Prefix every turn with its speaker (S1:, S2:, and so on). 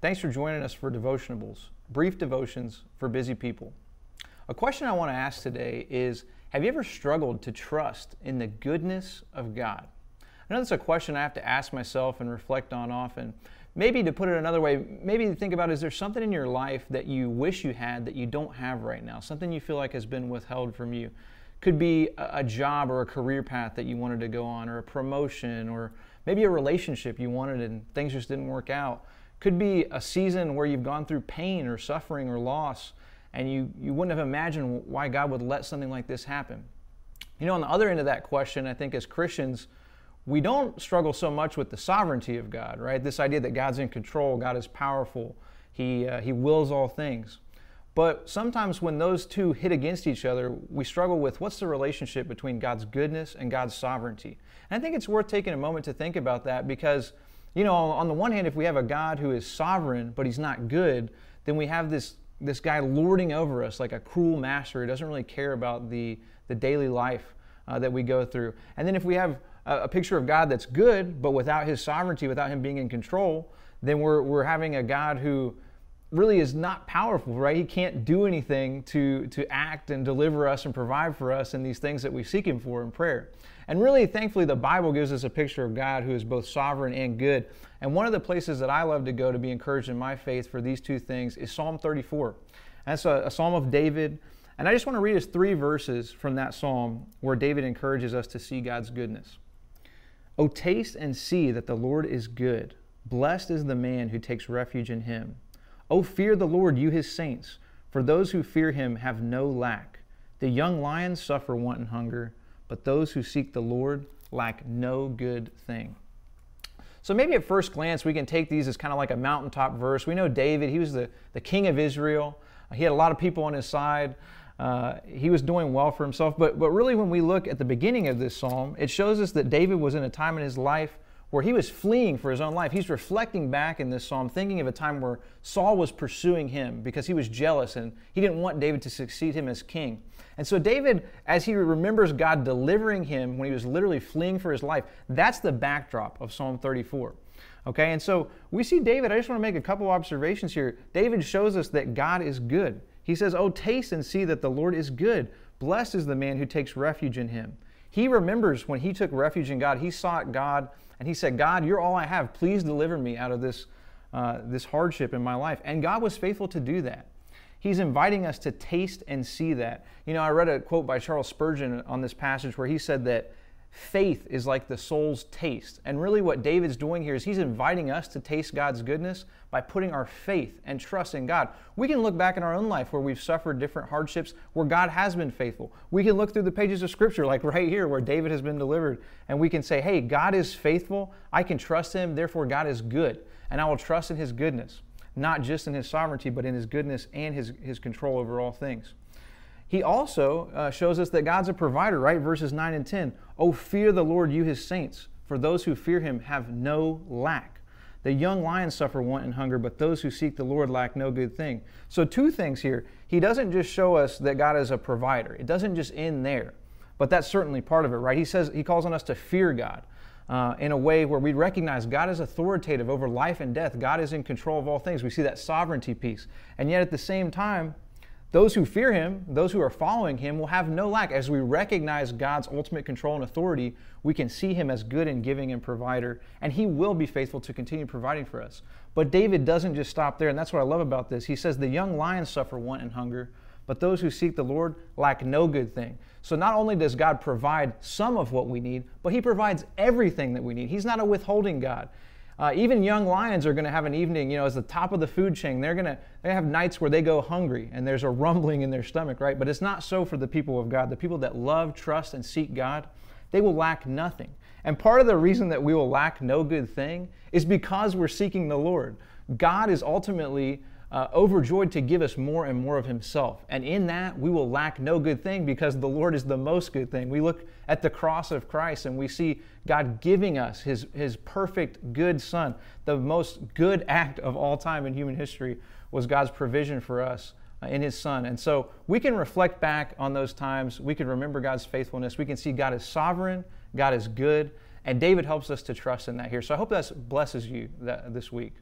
S1: Thanks for joining us for Devotionables, brief devotions for busy people. A question I want to ask today is Have you ever struggled to trust in the goodness of God? I know that's a question I have to ask myself and reflect on often. Maybe to put it another way, maybe to think about is there something in your life that you wish you had that you don't have right now? Something you feel like has been withheld from you? Could be a job or a career path that you wanted to go on, or a promotion, or maybe a relationship you wanted and things just didn't work out. Could be a season where you've gone through pain or suffering or loss, and you, you wouldn't have imagined why God would let something like this happen. You know, on the other end of that question, I think as Christians, we don't struggle so much with the sovereignty of God, right? This idea that God's in control, God is powerful, He, uh, he wills all things. But sometimes when those two hit against each other, we struggle with what's the relationship between God's goodness and God's sovereignty. And I think it's worth taking a moment to think about that because, you know, on the one hand, if we have a God who is sovereign but he's not good, then we have this, this guy lording over us like a cruel master who doesn't really care about the, the daily life uh, that we go through. And then if we have a, a picture of God that's good, but without his sovereignty, without him being in control, then we're, we're having a God who really is not powerful, right? He can't do anything to, to act and deliver us and provide for us in these things that we seek Him for in prayer. And really, thankfully, the Bible gives us a picture of God who is both sovereign and good. And one of the places that I love to go to be encouraged in my faith for these two things is Psalm 34. That's a, a psalm of David. And I just want to read us three verses from that psalm where David encourages us to see God's goodness. O taste and see that the Lord is good. Blessed is the man who takes refuge in him. O fear the Lord, you his saints, for those who fear him have no lack. The young lions suffer want and hunger, but those who seek the Lord lack no good thing. So maybe at first glance, we can take these as kind of like a mountaintop verse. We know David, he was the, the king of Israel. He had a lot of people on his side. Uh, he was doing well for himself. But, but really, when we look at the beginning of this psalm, it shows us that David was in a time in his life where he was fleeing for his own life. He's reflecting back in this psalm, thinking of a time where Saul was pursuing him because he was jealous and he didn't want David to succeed him as king. And so, David, as he remembers God delivering him when he was literally fleeing for his life, that's the backdrop of Psalm 34. Okay, and so we see David. I just want to make a couple observations here. David shows us that God is good. He says, Oh, taste and see that the Lord is good. Blessed is the man who takes refuge in him. He remembers when he took refuge in God, he sought God and he said, God, you're all I have. Please deliver me out of this, uh, this hardship in my life. And God was faithful to do that. He's inviting us to taste and see that. You know, I read a quote by Charles Spurgeon on this passage where he said that faith is like the soul's taste. And really, what David's doing here is he's inviting us to taste God's goodness by putting our faith and trust in God. We can look back in our own life where we've suffered different hardships where God has been faithful. We can look through the pages of Scripture, like right here where David has been delivered, and we can say, hey, God is faithful. I can trust Him. Therefore, God is good. And I will trust in His goodness, not just in His sovereignty, but in His goodness and His, his control over all things. He also uh, shows us that God's a provider, right? Verses 9 and 10. Oh, fear the Lord, you his saints, for those who fear him have no lack. The young lions suffer want and hunger, but those who seek the Lord lack no good thing. So, two things here. He doesn't just show us that God is a provider, it doesn't just end there, but that's certainly part of it, right? He says, He calls on us to fear God. Uh, in a way where we recognize God is authoritative over life and death. God is in control of all things. We see that sovereignty piece. And yet at the same time, those who fear him, those who are following him, will have no lack. As we recognize God's ultimate control and authority, we can see him as good and giving and provider, and he will be faithful to continue providing for us. But David doesn't just stop there, and that's what I love about this. He says, The young lions suffer want and hunger, but those who seek the Lord lack no good thing. So not only does God provide some of what we need, but he provides everything that we need. He's not a withholding God. Uh, even young lions are going to have an evening, you know, as the top of the food chain. They're going to they have nights where they go hungry and there's a rumbling in their stomach, right? But it's not so for the people of God. The people that love, trust, and seek God, they will lack nothing. And part of the reason that we will lack no good thing is because we're seeking the Lord. God is ultimately uh, overjoyed to give us more and more of Himself. And in that, we will lack no good thing because the Lord is the most good thing. We look at the cross of Christ and we see God giving us His, his perfect, good Son. The most good act of all time in human history was God's provision for us uh, in His Son. And so we can reflect back on those times. We can remember God's faithfulness. We can see God is sovereign, God is good. And David helps us to trust in that here. So I hope that blesses you this week.